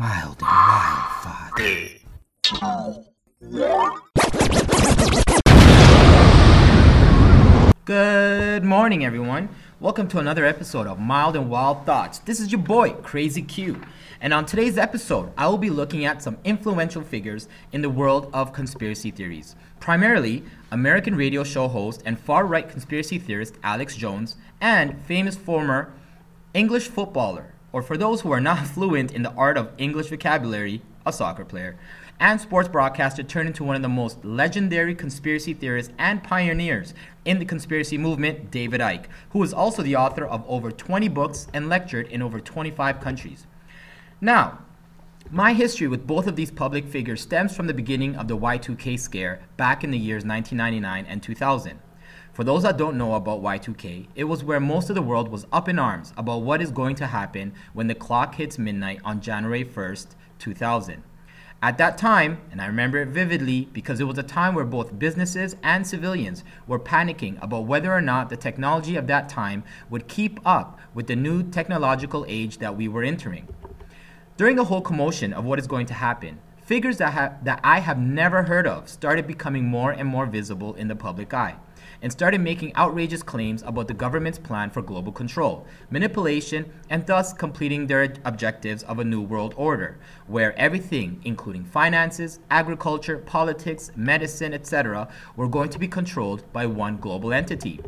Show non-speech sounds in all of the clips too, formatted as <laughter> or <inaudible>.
Mild and wild, father. Good morning, everyone. Welcome to another episode of Mild and Wild Thoughts. This is your boy, Crazy Q. And on today's episode, I will be looking at some influential figures in the world of conspiracy theories. Primarily, American radio show host and far right conspiracy theorist Alex Jones, and famous former English footballer, or for those who are not <laughs> fluent in the art of English vocabulary, a soccer player, and sports broadcaster turned into one of the most legendary conspiracy theorists and pioneers in the conspiracy movement, David Icke, who is also the author of over 20 books and lectured in over 25 countries. Now, my history with both of these public figures stems from the beginning of the Y2K scare back in the years 1999 and 2000. For those that don't know about Y2K, it was where most of the world was up in arms about what is going to happen when the clock hits midnight on January 1st, 2000. At that time, and I remember it vividly because it was a time where both businesses and civilians were panicking about whether or not the technology of that time would keep up with the new technological age that we were entering. During the whole commotion of what is going to happen, figures that, ha- that I have never heard of started becoming more and more visible in the public eye and started making outrageous claims about the government's plan for global control, manipulation, and thus completing their objectives of a new world order, where everything, including finances, agriculture, politics, medicine, etc., were going to be controlled by one global entity.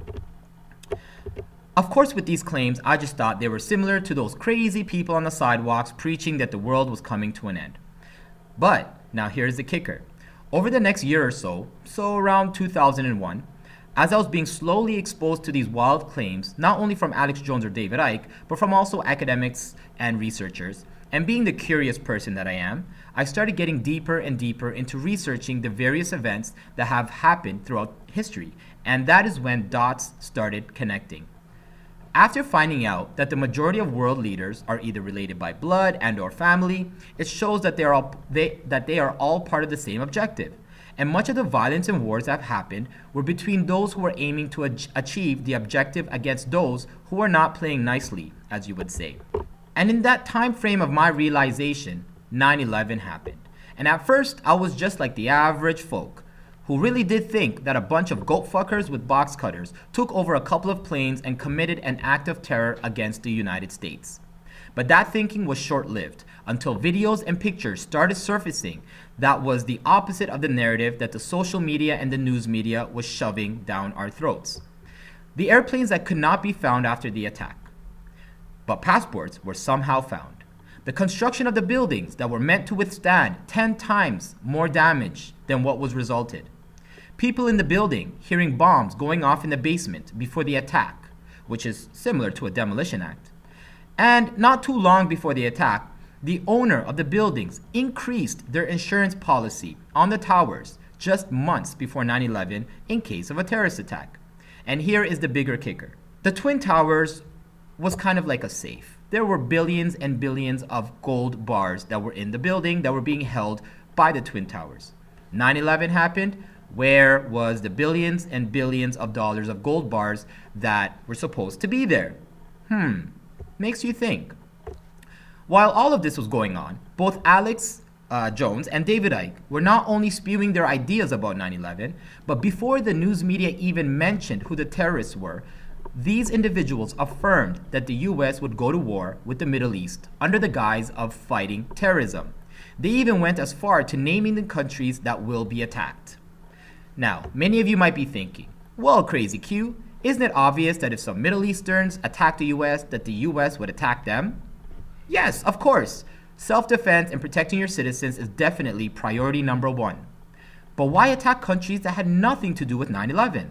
Of course, with these claims, I just thought they were similar to those crazy people on the sidewalks preaching that the world was coming to an end. But now here's the kicker. Over the next year or so, so around 2001, as I was being slowly exposed to these wild claims, not only from Alex Jones or David Icke, but from also academics and researchers, and being the curious person that I am, I started getting deeper and deeper into researching the various events that have happened throughout history, and that is when dots started connecting. After finding out that the majority of world leaders are either related by blood and or family, it shows that they are all, they, that they are all part of the same objective. And much of the violence and wars that have happened were between those who were aiming to ach- achieve the objective against those who were not playing nicely, as you would say. And in that time frame of my realization, 9/11 happened. And at first, I was just like the average folk who really did think that a bunch of goat fuckers with box cutters took over a couple of planes and committed an act of terror against the United States. But that thinking was short lived until videos and pictures started surfacing that was the opposite of the narrative that the social media and the news media was shoving down our throats. The airplanes that could not be found after the attack, but passports were somehow found. The construction of the buildings that were meant to withstand 10 times more damage than what was resulted. People in the building hearing bombs going off in the basement before the attack, which is similar to a demolition act. And not too long before the attack, the owner of the buildings increased their insurance policy on the towers just months before 9 11 in case of a terrorist attack. And here is the bigger kicker the Twin Towers was kind of like a safe. There were billions and billions of gold bars that were in the building that were being held by the Twin Towers. 9 11 happened. Where was the billions and billions of dollars of gold bars that were supposed to be there? Hmm, makes you think. While all of this was going on, both Alex uh, Jones and David Icke were not only spewing their ideas about 9 11, but before the news media even mentioned who the terrorists were, these individuals affirmed that the US would go to war with the Middle East under the guise of fighting terrorism. They even went as far to naming the countries that will be attacked. Now, many of you might be thinking, well, Crazy Q, isn't it obvious that if some Middle Easterns attack the US, that the US would attack them? Yes, of course. Self defense and protecting your citizens is definitely priority number one. But why attack countries that had nothing to do with 9 11?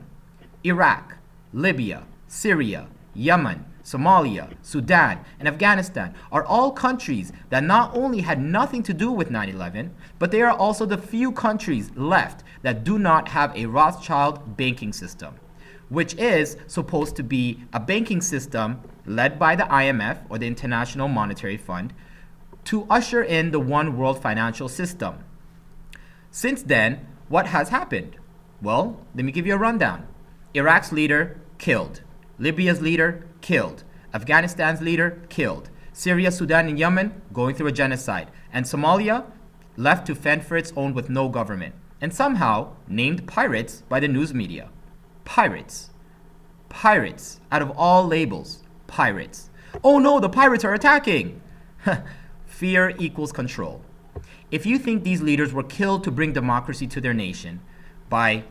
Iraq, Libya, Syria, Yemen, Somalia, Sudan, and Afghanistan are all countries that not only had nothing to do with 9 11, but they are also the few countries left that do not have a Rothschild banking system, which is supposed to be a banking system led by the IMF or the International Monetary Fund to usher in the one world financial system. Since then, what has happened? Well, let me give you a rundown. Iraq's leader killed. Libya's leader killed. Afghanistan's leader killed. Syria, Sudan, and Yemen going through a genocide, and Somalia left to fend for its own with no government, and somehow named pirates by the news media. Pirates. Pirates. Out of all labels, pirates. Oh no, the pirates are attacking! <laughs> Fear equals control. If you think these leaders were killed to bring democracy to their nation by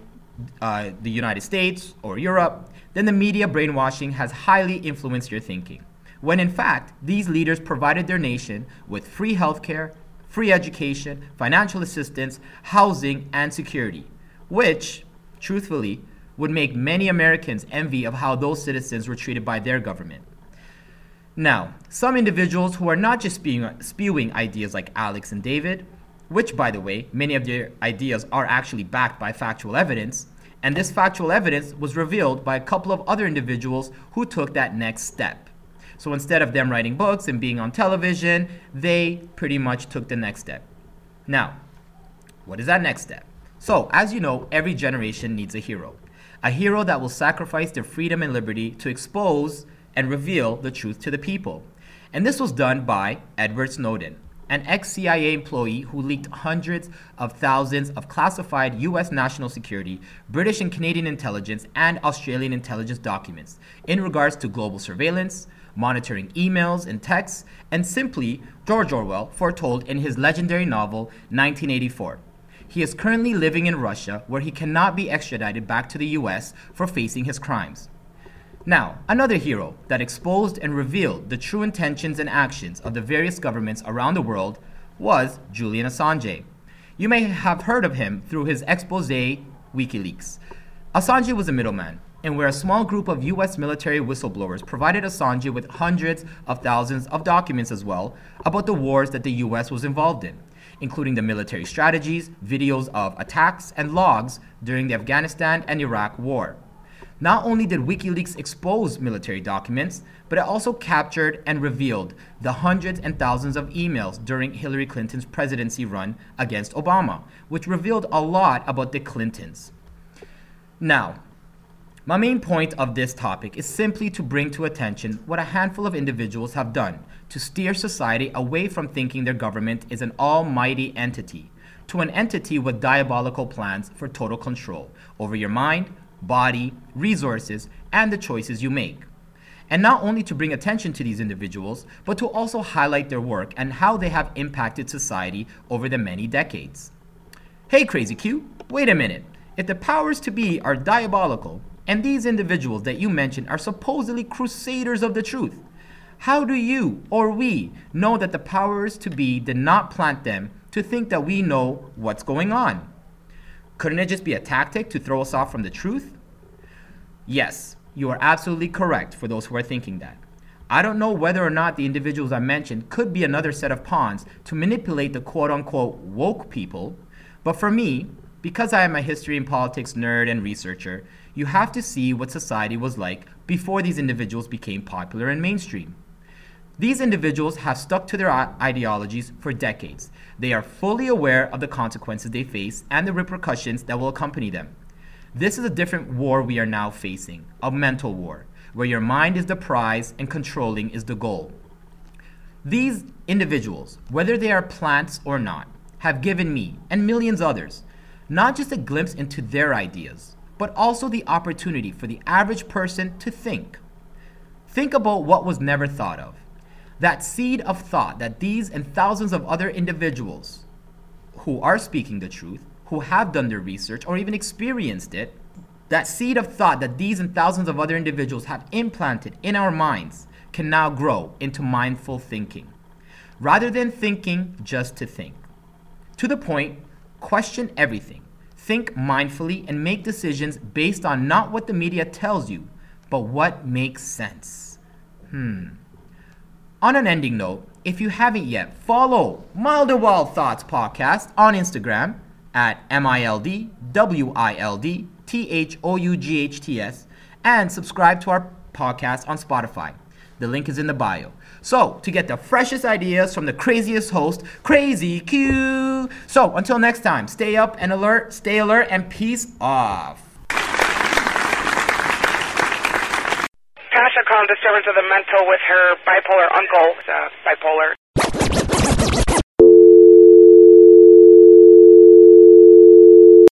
uh, the United States or Europe, then the media brainwashing has highly influenced your thinking. When in fact, these leaders provided their nation with free healthcare, free education, financial assistance, housing, and security, which, truthfully, would make many Americans envy of how those citizens were treated by their government. Now, some individuals who are not just spewing, spewing ideas like Alex and David, which, by the way, many of their ideas are actually backed by factual evidence, and this factual evidence was revealed by a couple of other individuals who took that next step. So instead of them writing books and being on television, they pretty much took the next step. Now, what is that next step? So, as you know, every generation needs a hero. A hero that will sacrifice their freedom and liberty to expose and reveal the truth to the people. And this was done by Edward Snowden, an ex CIA employee who leaked hundreds of thousands of classified US national security, British and Canadian intelligence, and Australian intelligence documents in regards to global surveillance, monitoring emails and texts, and simply George Orwell foretold in his legendary novel 1984. He is currently living in Russia where he cannot be extradited back to the US for facing his crimes. Now, another hero that exposed and revealed the true intentions and actions of the various governments around the world was Julian Assange. You may have heard of him through his expose WikiLeaks. Assange was a middleman, and where a small group of US military whistleblowers provided Assange with hundreds of thousands of documents as well about the wars that the US was involved in, including the military strategies, videos of attacks, and logs during the Afghanistan and Iraq war. Not only did WikiLeaks expose military documents, but it also captured and revealed the hundreds and thousands of emails during Hillary Clinton's presidency run against Obama, which revealed a lot about the Clintons. Now, my main point of this topic is simply to bring to attention what a handful of individuals have done to steer society away from thinking their government is an almighty entity to an entity with diabolical plans for total control over your mind, body, resources, and the choices you make. And not only to bring attention to these individuals, but to also highlight their work and how they have impacted society over the many decades. Hey, Crazy Q, wait a minute. If the powers to be are diabolical, and these individuals that you mentioned are supposedly crusaders of the truth, how do you or we know that the powers to be did not plant them to think that we know what's going on? Couldn't it just be a tactic to throw us off from the truth? Yes, you are absolutely correct for those who are thinking that. I don't know whether or not the individuals I mentioned could be another set of pawns to manipulate the quote unquote woke people, but for me, because I am a history and politics nerd and researcher, you have to see what society was like before these individuals became popular and mainstream. These individuals have stuck to their ideologies for decades. They are fully aware of the consequences they face and the repercussions that will accompany them. This is a different war we are now facing a mental war, where your mind is the prize and controlling is the goal. These individuals, whether they are plants or not, have given me and millions others not just a glimpse into their ideas, but also the opportunity for the average person to think. Think about what was never thought of that seed of thought that these and thousands of other individuals who are speaking the truth, who have done their research or even experienced it, that seed of thought that these and thousands of other individuals have implanted in our minds can now grow into mindful thinking. Rather than thinking just to think. To the point, question everything. Think mindfully and make decisions based on not what the media tells you, but what makes sense. Hmm. On an ending note, if you haven't yet, follow Mild and Wild Thoughts podcast on Instagram at M I L D W I L D T H O U G H T S and subscribe to our podcast on Spotify. The link is in the bio. So, to get the freshest ideas from the craziest host, Crazy Q. So, until next time, stay up and alert, stay alert, and peace off. Tasha disturbance of the mental with her bipolar uncle, uh, bipolar.